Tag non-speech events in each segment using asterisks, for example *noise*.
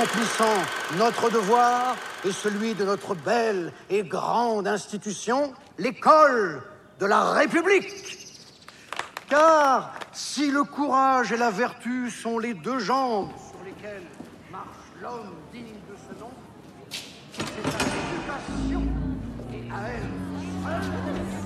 accomplissant notre devoir et celui de notre belle et grande institution, l'école de la République. Car si le courage et la vertu sont les deux jambes sur lesquelles marche l'homme digne de ce nom, c'est à l'éducation et à elle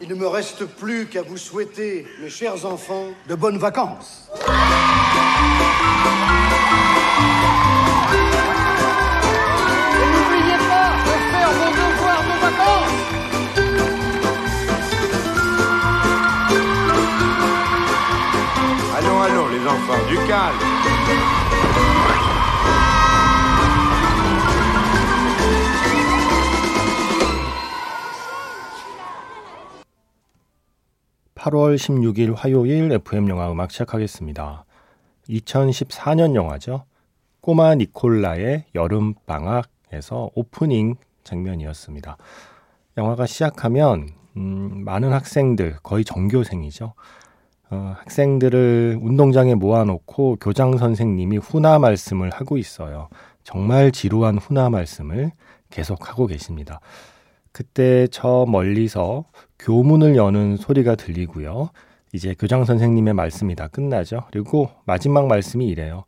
Il ne me reste plus qu'à vous souhaiter, mes chers enfants, de bonnes vacances. N'oubliez pas de faire vos devoirs de vacances Allons, allons, les enfants, du calme. 8월 16일 화요일 FM 영화 음악 시작하겠습니다. 2014년 영화죠. 꼬마 니콜라의 여름 방학에서 오프닝 장면이었습니다. 영화가 시작하면 음, 많은 학생들, 거의 전교생이죠. 어, 학생들을 운동장에 모아놓고 교장 선생님이 훈화 말씀을 하고 있어요. 정말 지루한 훈화 말씀을 계속하고 계십니다. 그때 저 멀리서 교문을 여는 소리가 들리고요. 이제 교장 선생님의 말씀이 다 끝나죠. 그리고 마지막 말씀이 이래요.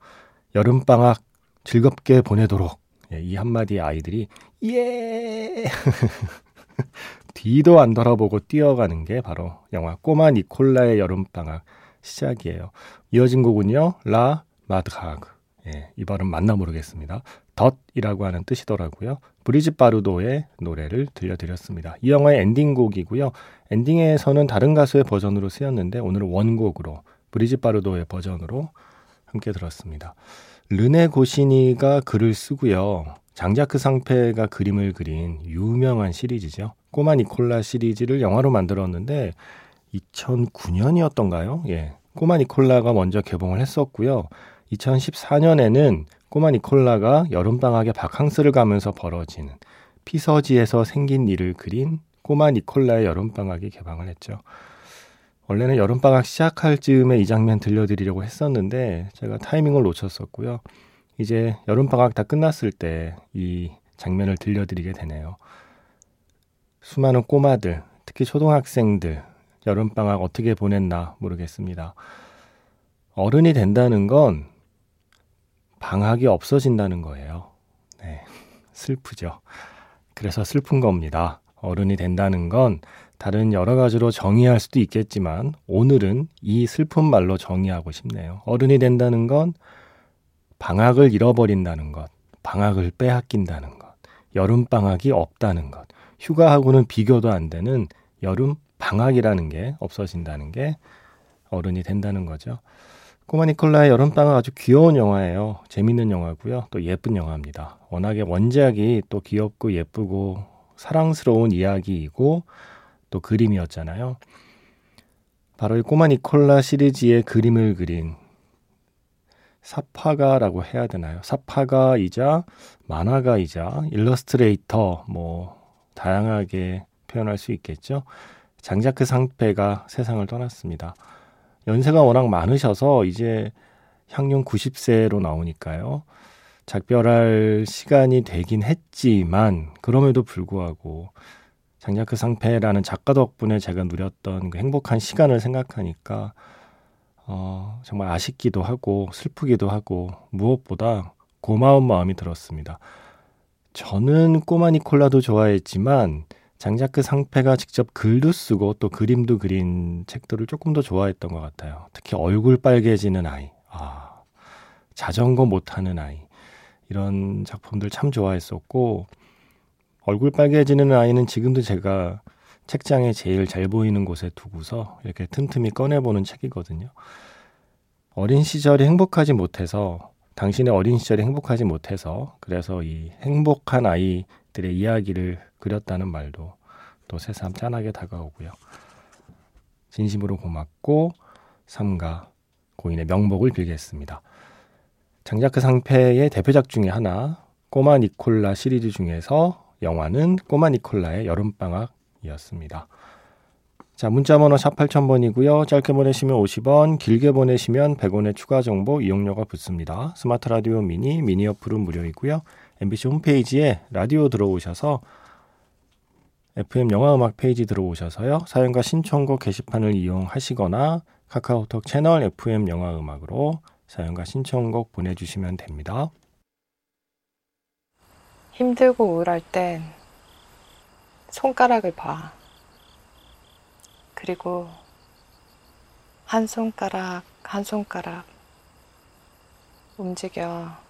여름방학 즐겁게 보내도록. 예, 이 한마디 아이들이, 예! *laughs* 뒤도 안 돌아보고 뛰어가는 게 바로 영화 꼬마 니콜라의 여름방학 시작이에요. 이어진 곡은요, 라 마드하그. 예, 이 발음 맞나 모르겠습니다. 덫이라고 하는 뜻이더라고요. 브리짓 바루도의 노래를 들려드렸습니다. 이 영화의 엔딩곡이고요. 엔딩에서는 다른 가수의 버전으로 쓰였는데 오늘은 원곡으로 브리짓 바루도의 버전으로 함께 들었습니다. 르네 고시니가 글을 쓰고요. 장자크 상페가 그림을 그린 유명한 시리즈죠. 꼬마 니콜라 시리즈를 영화로 만들었는데 2009년이었던가요? 예. 꼬마 니콜라가 먼저 개봉을 했었고요. 2014년에는 꼬마 니콜라가 여름방학에 바캉스를 가면서 벌어지는 피서지에서 생긴 일을 그린 꼬마 니콜라의 여름방학이 개방을 했죠. 원래는 여름방학 시작할 즈음에 이 장면 들려드리려고 했었는데 제가 타이밍을 놓쳤었고요. 이제 여름방학 다 끝났을 때 이 장면을 들려드리게 되네요. 수많은 꼬마들, 특히 초등학생들, 여름방학 어떻게 보냈나 모르겠습니다. 어른이 된다는 건 방학이 없어진다는 거예요. 네. 슬프죠. 그래서 슬픈 겁니다. 어른이 된다는 건 다른 여러 가지로 정의할 수도 있겠지만 오늘은 이 슬픈 말로 정의하고 싶네요. 어른이 된다는 건 방학을 잃어버린다는 것, 방학을 빼앗긴다는 것, 여름 방학이 없다는 것, 휴가하고는 비교도 안 되는 여름 방학이라는 게 없어진다는 게 어른이 된다는 거죠. 꼬마 니콜라의 여름방학 아주 귀여운 영화예요. 재밌는 영화고요. 또 예쁜 영화입니다. 워낙에 원작이 또 귀엽고 예쁘고 사랑스러운 이야기이고 또 그림이었잖아요. 바로 이 꼬마 니콜라 시리즈의 그림을 그린 사파가라고 해야 되나요? 사파가이자 만화가이자 일러스트레이터 뭐 다양하게 표현할 수 있겠죠. 장자크 상패가 세상을 떠났습니다. 연세가 워낙 많으셔서 이제 향년 90세로 나오니까요. 작별할 시간이 되긴 했지만 그럼에도 불구하고 장자크 상패라는 작가 덕분에 제가 누렸던 그 행복한 시간을 생각하니까 어, 정말 아쉽기도 하고 슬프기도 하고 무엇보다 고마운 마음이 들었습니다. 저는 꼬마 니콜라도 좋아했지만 장자크 상패가 직접 글도 쓰고 또 그림도 그린 책들을 조금 더 좋아했던 것 같아요. 특히 얼굴 빨개지는 아이, 아, 자전거 못하는 아이 이런 작품들 참 좋아했었고 얼굴 빨개지는 아이는 지금도 제가 책장에 제일 잘 보이는 곳에 두고서 이렇게 틈틈이 꺼내보는 책이거든요. 어린 시절이 행복하지 못해서 당신의 어린 시절이 행복하지 못해서 그래서 이 행복한 아이 들의 이야기를 그렸다는 말도 또 새삼 짠하게 다가오고요. 진심으로 고맙고 삼가 고인의 명복을 빌겠습니다. 장자크 상패의 대표작 중에 하나 꼬마 니콜라 시리즈 중에서 영화는 꼬마 니콜라의 여름방학 이었습니다. 자, 문자번호 샵 8000번이고요. 짧게 보내시면 50원, 길게 보내시면 100원의 추가 정보 이용료가 붙습니다. 스마트 라디오 미니, 미니 어플은 무료이고요. MBC 홈페이지에 라디오 들어오셔서 FM 영화 음악 페이지 들어오셔서요. 사연과 신청곡 게시판을 이용하시거나 카카오톡 채널 FM 영화 음악으로 사연과 신청곡 보내주시면 됩니다. 힘들고 우울할 땐 손가락을 봐. 그리고 한 손가락, 한 손가락 움직여.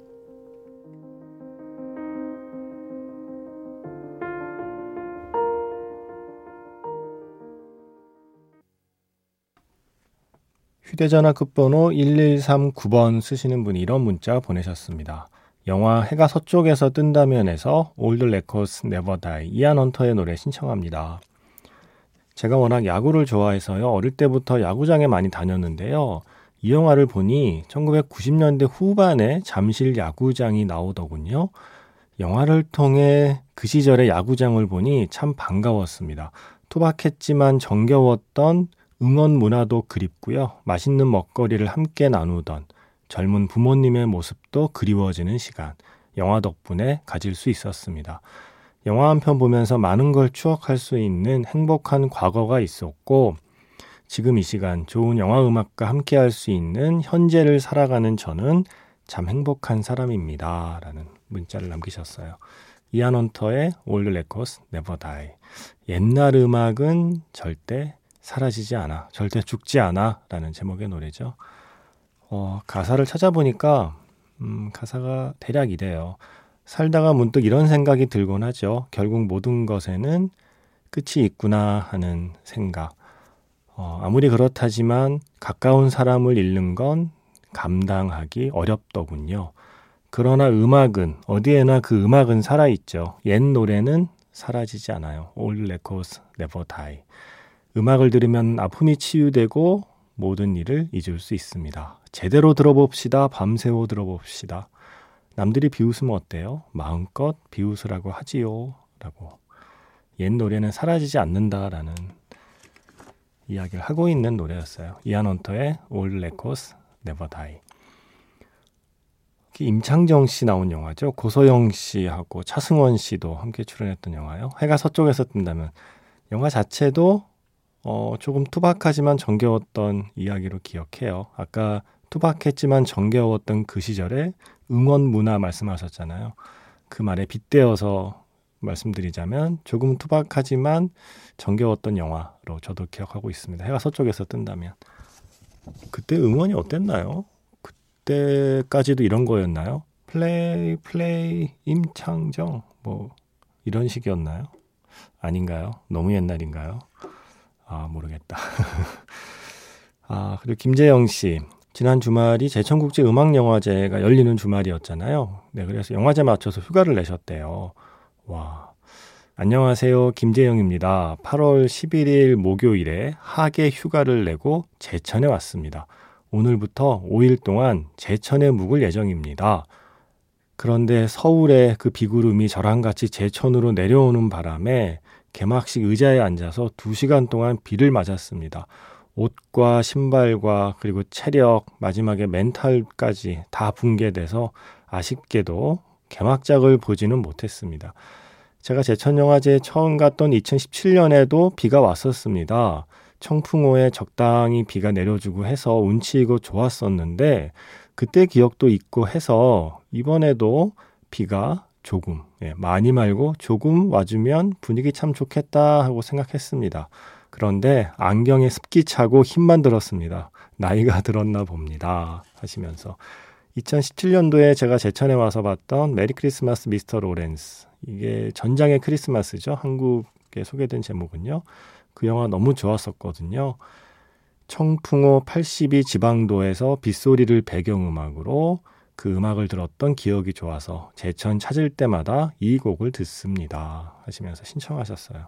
휴대전화 끝번호 1139번 쓰시는 분이 이런 문자 보내셨습니다. 영화 해가 서쪽에서 뜬다면에서 Old Records Never Die 이안 헌터의 노래 신청합니다. 제가 워낙 야구를 좋아해서요. 어릴 때부터 야구장에 많이 다녔는데요. 이 영화를 보니 1990년대 후반에 잠실 야구장이 나오더군요. 영화를 통해 그 시절의 야구장을 보니 참 반가웠습니다. 투박했지만 정겨웠던 응원 문화도 그립고요. 맛있는 먹거리를 함께 나누던 젊은 부모님의 모습도 그리워지는 시간. 영화 덕분에 가질 수 있었습니다. 영화 한 편 보면서 많은 걸 추억할 수 있는 행복한 과거가 있었고, 지금 이 시간 좋은 영화 음악과 함께 할 수 있는 현재를 살아가는 저는 참 행복한 사람입니다. 라는 문자를 남기셨어요. 이안 헌터의 Old Records Never Die. 옛날 음악은 절대 사라지지 않아. 절대 죽지 않아. 라는 제목의 노래죠. 어, 가사를 찾아보니까, 음, 가사가 대략 이래요. 살다가 문득 이런 생각이 들곤 하죠. 결국 모든 것에는 끝이 있구나 하는 생각. 어, 아무리 그렇다지만 가까운 사람을 잃는 건 감당하기 어렵더군요. 그러나 음악은 어디에나 그 음악은 살아있죠. 옛 노래는 사라지지 않아요. All records never die. 음악을 들으면 아픔이 치유되고 모든 일을 잊을 수 있습니다. 제대로 들어봅시다. 밤새워 들어봅시다. 남들이 비웃으면 어때요? 마음껏 비웃으라고 하지요. 라고. 옛 노래는 사라지지 않는다라는 이야기를 하고 있는 노래였어요. 이안 헌터의 All Records Never Die. 임창정 씨 나온 영화죠. 고소영 씨하고 차승원 씨도 함께 출연했던 영화요. 해가 서쪽에서 뜬다면 영화 자체도 어, 조금 투박하지만 정겨웠던 이야기로 기억해요. 아까 투박했지만 정겨웠던 그 시절에 응원 문화 말씀하셨잖아요. 그 말에 빗대어서 말씀드리자면 조금 투박하지만 정겨웠던 영화로 저도 기억하고 있습니다. 해가 서쪽에서 뜬다면. 그때 응원이 어땠나요? 그때까지도 이런 거였나요? 플레이, 플레이, 임창정, 뭐, 이런 식이었나요? 아닌가요? 너무 옛날인가요? 아, 모르겠다. *laughs* 아, 그리고 김재영 씨. 지난 주말이 제천국제 음악영화제가 열리는 주말이었잖아요. 네, 그래서 영화제 맞춰서 휴가를 내셨대요. 와. 안녕하세요. 김재영입니다. 8월 11일 목요일에 하계 휴가를 내고 제천에 왔습니다. 오늘부터 5일 동안 제천에 묵을 예정입니다. 그런데 서울의 그 비구름이 저랑 같이 제천으로 내려오는 바람에 개막식 의자에 앉아서 2시간 동안 비를 맞았습니다. 옷과 신발과 그리고 체력, 마지막에 멘탈까지 다 붕괴돼서 아쉽게도 개막작을 보지는 못했습니다. 제가 제천영화제에 처음 갔던 2017년에도 비가 왔었습니다. 청풍호에 적당히 비가 내려주고 해서 운치이고 좋았었는데 그때 기억도 있고 해서 이번에도 비가 조금, 예, 많이 말고 조금 와주면 분위기 참 좋겠다 하고 생각했습니다. 그런데 안경에 습기 차고 힘만 들었습니다. 나이가 들었나 봅니다. 하시면서 2017년도에 제가 제천에 와서 봤던 메리 크리스마스 미스터 로렌스 이게 전장의 크리스마스죠. 한국에 소개된 제목은요. 그 영화 너무 좋았었거든요. 청풍호 82 지방도에서 빗소리를 배경음악으로 그 음악을 들었던 기억이 좋아서 제천 찾을 때마다 이 곡을 듣습니다. 하시면서 신청하셨어요.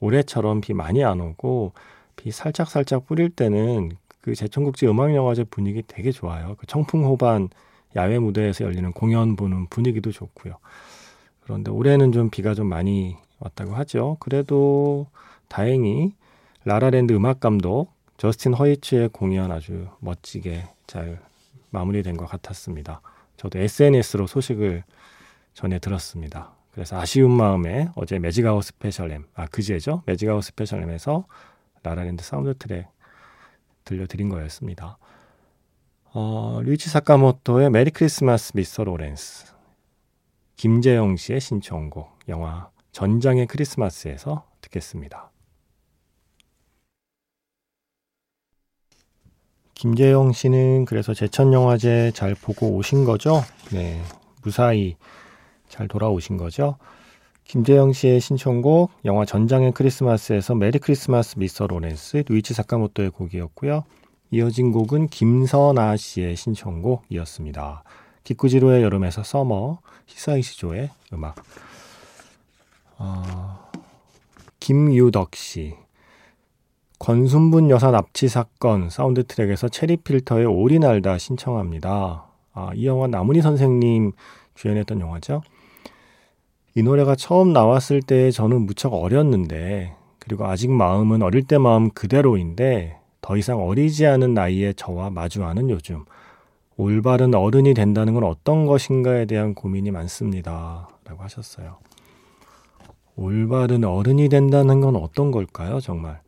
올해처럼 비 많이 안 오고 비 살짝 살짝 뿌릴 때는 그 제천국제 음악영화제 분위기 되게 좋아요. 그 청풍호반 야외 무대에서 열리는 공연 보는 분위기도 좋고요. 그런데 올해는 좀 비가 좀 많이 왔다고 하죠. 그래도 다행히 라라랜드 음악 감독 저스틴 허위츠의 공연 아주 멋지게 잘 마무리된 것 같았습니다. 저도 SNS로 소식을 전해 들었습니다. 그래서 아쉬운 마음에 어제 매직아워 스페셜엠, 아 그제죠? 매직아워 스페셜엠에서 라라랜드 사운드 트랙 들려드린 거였습니다. 어, 류이치 사카모토의 Merry Christmas Mr. Lawrence 김재영 씨의 신청곡 영화 전장의 크리스마스에서 듣겠습니다. 김재영 씨는 그래서 제천영화제 잘 보고 오신 거죠? 네. 무사히 잘 돌아오신 거죠? 김재영 씨의 신청곡 영화 전장의 크리스마스에서 Merry Christmas Mr. Lawrence 류이치 사카모토의 곡이었고요. 이어진 곡은 김선아 씨의 신청곡이었습니다. 기쿠지로의 여름에서 Summer 히사이시 조의 음악. 어, 김유덕 씨 권순분 여사 납치 사건 사운드 트랙에서 체리 필터의 오리 날다 신청합니다. 아, 이 영화 나문희 선생님 주연했던 영화죠. 이 노래가 처음 나왔을 때 저는 무척 어렸는데 그리고 아직 마음은 어릴 때 마음 그대로인데 더 이상 어리지 않은 나이에 저와 마주하는 요즘 올바른 어른이 된다는 건 어떤 것인가에 대한 고민이 많습니다. 라고 하셨어요. 올바른 어른이 된다는 건 어떤 걸까요, 정말?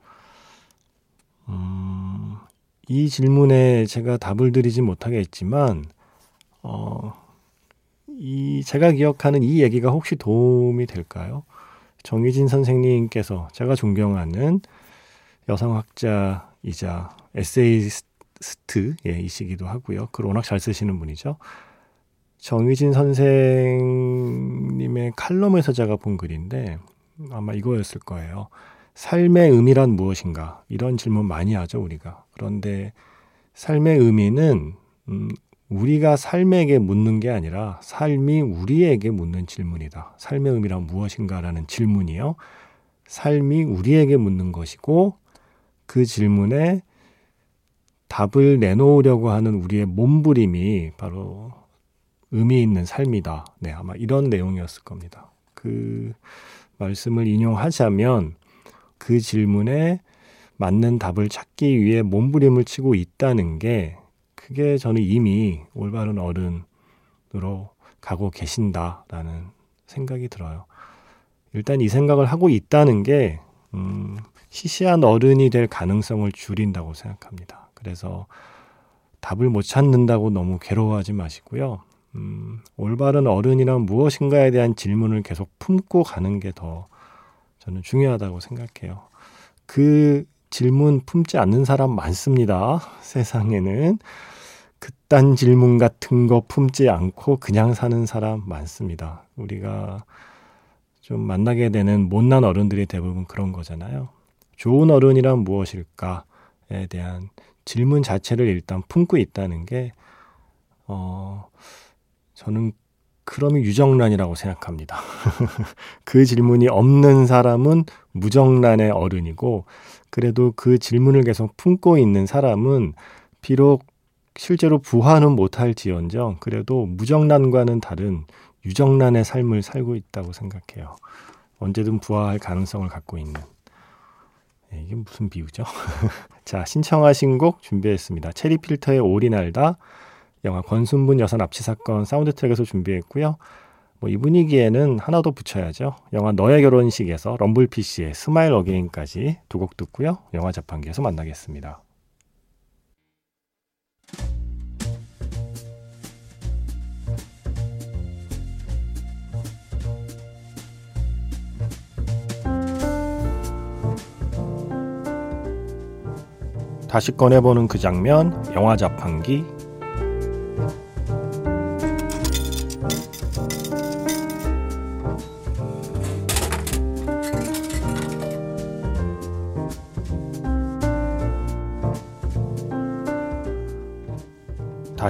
음, 이 질문에 제가 답을 드리지 못하겠지만, 어, 이, 제가 기억하는 이 얘기가 혹시 도움이 될까요? 정희진 선생님께서 제가 존경하는 여성학자이자 에세이스트이시기도 하고요. 글 워낙 잘 쓰시는 분이죠. 정희진 선생님의 칼럼에서 제가 본 글인데 아마 이거였을 거예요. 삶의 의미란 무엇인가? 이런 질문 많이 하죠, 우리가. 그런데 삶의 의미는 음, 우리가 삶에게 묻는 게 아니라 삶이 우리에게 묻는 질문이다. 삶의 의미란 무엇인가라는 질문이요. 삶이 우리에게 묻는 것이고 그 질문에 답을 내놓으려고 하는 우리의 몸부림이 바로 의미 있는 삶이다. 네, 아마 이런 내용이었을 겁니다. 그 말씀을 인용하자면 그 질문에 맞는 답을 찾기 위해 몸부림을 치고 있다는 게 그게 저는 이미 올바른 어른으로 가고 계신다라는 생각이 들어요. 일단 이 생각을 하고 있다는 게 음, 시시한 어른이 될 가능성을 줄인다고 생각합니다. 그래서 답을 못 찾는다고 너무 괴로워하지 마시고요. 음, 올바른 어른이란 무엇인가에 대한 질문을 계속 품고 가는 게 더 저는 중요하다고 생각해요. 그 질문 품지 않는 사람 많습니다. *laughs* 세상에는. 그딴 질문 같은 거 품지 않고 그냥 사는 사람 많습니다. 우리가 좀 만나게 되는 못난 어른들이 대부분 그런 거잖아요. 좋은 어른이란 무엇일까에 대한 질문 자체를 일단 품고 있다는 게, 어, 저는 그럼이 유정란이라고 생각합니다. *laughs* 그 질문이 없는 사람은 무정란의 어른이고, 그래도 그 질문을 계속 품고 있는 사람은 비록 실제로 부화는 못할지언정, 그래도 무정란과는 다른 유정란의 삶을 살고 있다고 생각해요. 언제든 부화할 가능성을 갖고 있는. 네, 이게 무슨 비유죠? *laughs* 자, 신청하신 곡 준비했습니다. 체리 필터의 오리 날다. 영화 권순분 여사 납치 사건 사운드 트랙에서 준비했고요. 뭐 이 분위기에는 하나 더 붙여야죠. 영화 너의 결혼식에서 럼블피쉬의 Smile Again까지 두 곡 듣고요. 영화 자판기에서 만나겠습니다. 다시 꺼내보는 그 장면, 영화 자판기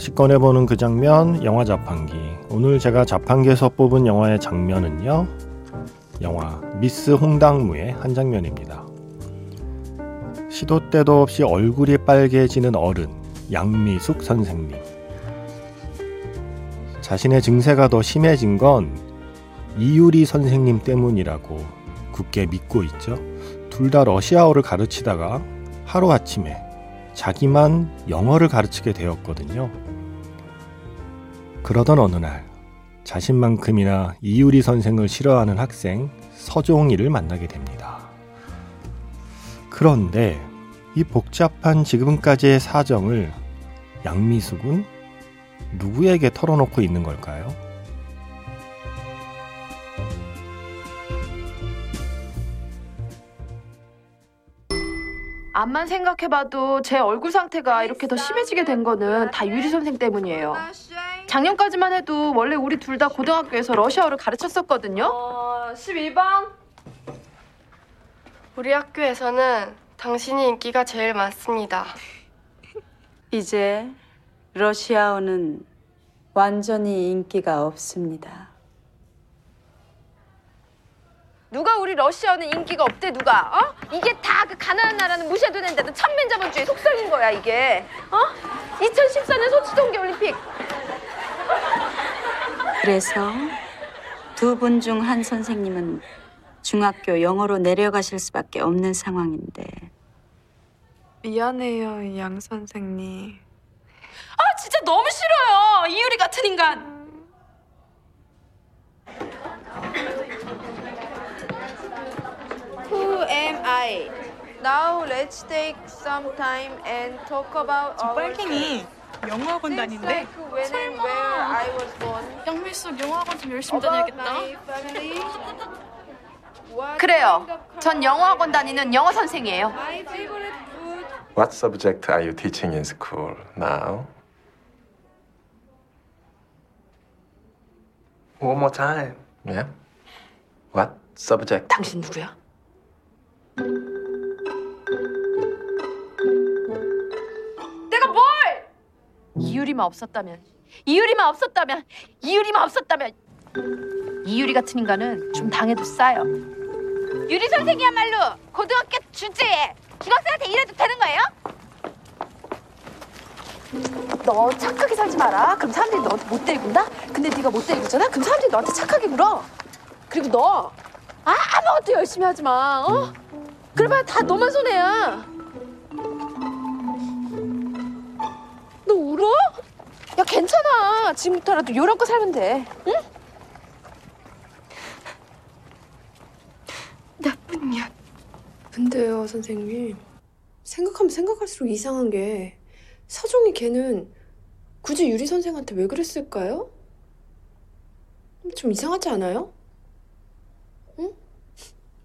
다시 꺼내보는 그 장면, 영화 자판기. 오늘 제가 자판기에서 뽑은 영화의 장면은요, 영화 미스 홍당무의 한 장면입니다. 시도 때도 없이 얼굴이 빨개지는 어른, 양미숙 선생님. 자신의 증세가 더 심해진 건 이유리 선생님 때문이라고 굳게 믿고 있죠. 둘 다 러시아어를 가르치다가 하루아침에 자기만 영어를 가르치게 되었거든요. 그러던 어느 날 자신만큼이나 이유리 선생을 싫어하는 학생 서종이를 만나게 됩니다. 그런데 이 복잡한 지금까지의 사정을 양미숙은 누구에게 털어놓고 있는 걸까요? 암만 생각해봐도 제 얼굴 상태가 이렇게 더 심해지게 된 거는 다 유리 선생 때문이에요. 작년까지만 해도 원래 우리 둘 다 고등학교에서 러시아어를 가르쳤었거든요. 어, 12번. 우리 학교에서는 당신이 인기가 제일 많습니다. 이제 러시아어는 완전히 인기가 없습니다. 누가 우리 러시아어는 인기가 없대 누가? 어? 이게 다 그 가난한 나라는 무시해도 된다는 천민자본주의 속성인 거야 이게. 어? 2014년 소치 동계올림픽 그래서 두 분 중 한 선생님은 중학교 영어로 내려가실 수밖에 없는 상황인데 미안해요, 양 선생님. 아 진짜 너무 싫어요 이유리 같은 인간. I? Now let's take some time and talk about our 빨갱이 영어학원 Seems 다닌대. like when and where I was born. 양밀숙 영어학원 좀 열심히 About 다녀야겠다. my family. What 그래요. kind of 전 영어학원 다니는 영어 선생이에요. My favorite food. What subject are you teaching in school now? One more time. Yeah. What subject? 당신 누구야? 내가 뭘? 이유리만 없었다면, 이유리만 없었다면, 이유리만 없었다면, 이유리 같은 인간은 좀 당해도 싸요. 유리 선생이야말로 고등학교 주제에 중학생한테 이래도 되는 거예요? 너 착하게 살지 마라. 그럼 사람들이 너한테 못 때리군다. 근데 네가 못 때리잖아. 그럼 사람들이 너한테 착하게 굴어. 그리고 너 아, 아무것도 열심히 하지 마. 어? 그러면 다 너만 손해야. 너 울어? 야 괜찮아. 지금부터라도 요렇게 살면 돼. 응? 나쁜 년. 근데요, 선생님. 생각하면 생각할수록 이상한 게 서종이 걔는 굳이 유리 선생한테 왜 그랬을까요? 좀 이상하지 않아요?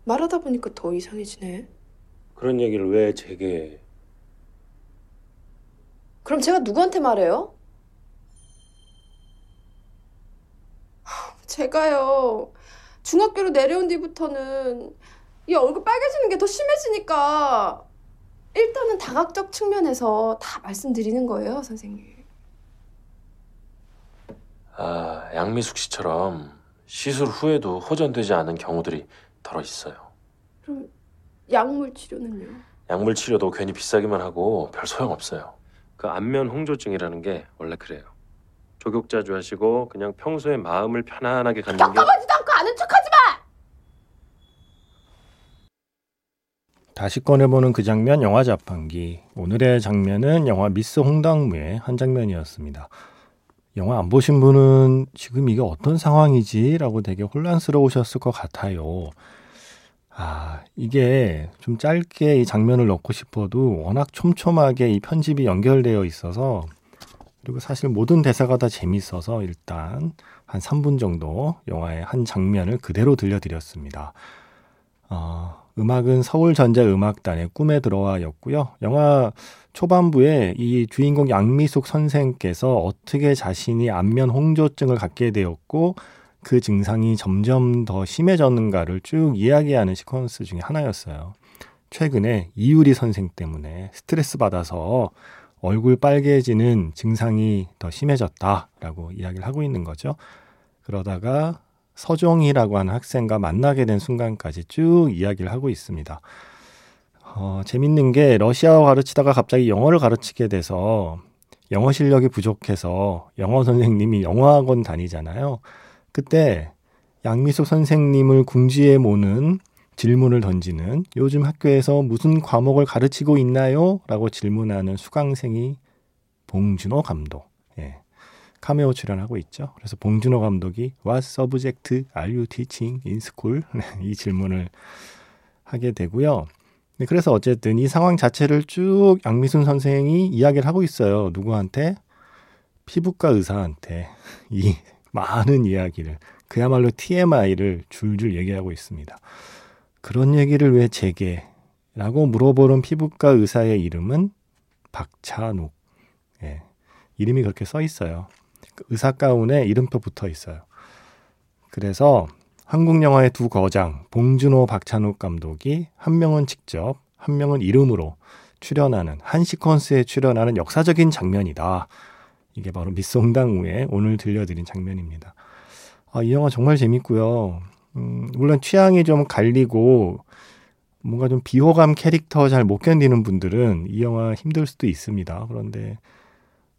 응? 말하다 보니까 더 이상해지네. 그런 얘기를 왜 제게 그럼 제가 누구한테 말해요? *sighs* 제가요. 중학교로 내려온 뒤부터는 이 얼굴 빨개지는 게 더 심해지니까 일단은 다각적 측면에서 다 말씀드리는 거예요, 선생님. 아 양미숙 씨처럼 시술 후에도 호전되지 않은 경우들이 덜어 있어요. 그럼 약물 치료는요? 약물 치료도 괜히 비싸기만 하고 별 소용 없어요. 그 안면 홍조증이라는 게 원래 그래요. 조격 자주 하시고 그냥 평소에 마음을 편안하게 갖는 게 겪어보지도 않고 아는 척하지 마. 다시 꺼내보는 그 장면 영화 자판기. 오늘의 장면은 영화 미스 홍당무의 한 장면이었습니다. 영화 안 보신 분은 지금 이게 어떤 상황이지? 라고 되게 혼란스러우셨을 것 같아요. 아, 이게 좀 짧게 이 장면을 넣고 싶어도 워낙 촘촘하게 이 편집이 연결되어 있어서 그리고 사실 모든 대사가 다 재밌어서 일단 한 3분 정도 영화의 한 장면을 그대로 들려드렸습니다. 어, 음악은 서울전자음악단의 꿈에 들어와였고요. 영화 초반부에 이 주인공 양미숙 선생께서 어떻게 자신이 안면 홍조증을 갖게 되었고 그 증상이 점점 더 심해졌는가를 쭉 이야기하는 시퀀스 중에 하나였어요. 최근에 이유리 선생 때문에 스트레스 받아서 얼굴 빨개지는 증상이 더 심해졌다라고 이야기를 하고 있는 거죠. 그러다가 서종이라고 하는 학생과 만나게 된 순간까지 쭉 이야기를 하고 있습니다. 어, 재밌는 게 러시아어 가르치다가 갑자기 영어를 가르치게 돼서 영어 실력이 부족해서 영어 선생님이 영어학원 다니잖아요. 그때 양미숙 선생님을 궁지에 모는 질문을 던지는 요즘 학교에서 무슨 과목을 가르치고 있나요? 라고 질문하는 수강생이 봉준호 감독. 예. 카메오 출연하고 있죠. 그래서 봉준호 감독이 What subject are you teaching in school? *laughs* 이 질문을 하게 되고요. 네, 그래서 어쨌든 이 상황 자체를 쭉 양미순 선생이 이야기를 하고 있어요. 누구한테? 피부과 의사한테 *laughs* 이 많은 이야기를 그야말로 TMI를 줄줄 얘기하고 있습니다. 그런 얘기를 왜 제게? 라고 물어보는 피부과 의사의 이름은 박찬욱. 예. 이름이 그렇게 써 있어요. 그 의사 가운에 이름표 붙어 있어요. 그래서 한국 영화의 두 거장 봉준호 박찬욱 감독이 한 명은 직접 한 명은 이름으로 출연하는 한 시퀀스에 출연하는 역사적인 장면이다. 이게 바로 미송당 후에 오늘 들려드린 장면입니다. 아, 이 영화 정말 재밌고요. 음, 물론 취향이 좀 갈리고 뭔가 좀 비호감 캐릭터 잘 못 견디는 분들은 이 영화 힘들 수도 있습니다. 그런데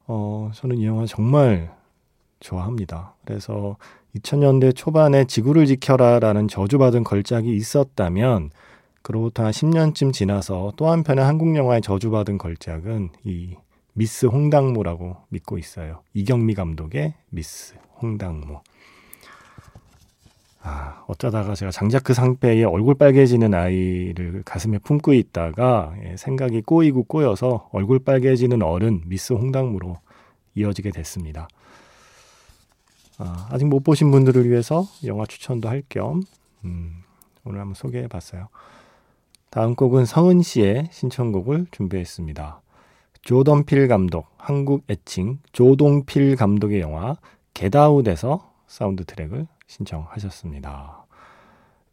어, 저는 이 영화 정말 좋아합니다. 그래서 2000년대 초반에 지구를 지켜라라는 저주받은 걸작이 있었다면 그로부터 한 10년쯤 지나서 또 한편의 한국 영화의 저주받은 걸작은 이 미스 홍당무라고 믿고 있어요. 이경미 감독의 미스 홍당무. 아, 어쩌다가 제가 장자크 상패에 얼굴 빨개지는 아이를 가슴에 품고 있다가 예, 생각이 꼬이고 꼬여서 얼굴 빨개지는 어른 미스 홍당무로 이어지게 됐습니다. 아, 아직 못 보신 분들을 위해서 영화 추천도 할겸 음, 오늘 한번 소개해 봤어요. 다음 곡은 성은 씨의 신청곡을 준비했습니다. 조던필 감독, 한국 애칭 조동필 감독의 영화 겟아웃에서 사운드 트랙을 신청하셨습니다.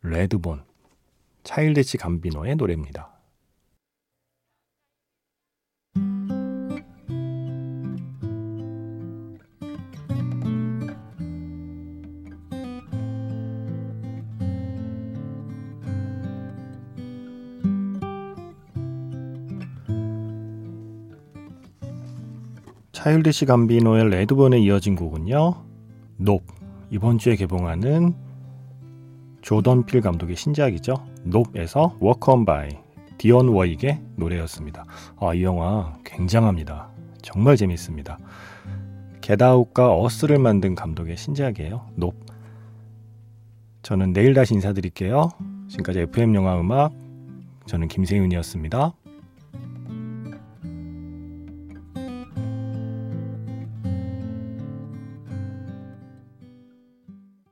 Redbone, 차일디시 감비노의 노래입니다. 차일디시 감비노의 Redbone에 이어진 곡은요. Nope 이번 주에 개봉하는 조던 필 감독의 신작이죠. Nope에서 Walk On By 디온 워윅의 노래였습니다. 아, 이 영화 굉장합니다. 정말 재밌습니다. Get Out과 Us를 만든 감독의 신작이에요. Nope. 저는 내일 다시 인사드릴게요. 지금까지 FM 영화 음악 저는 김세윤이었습니다.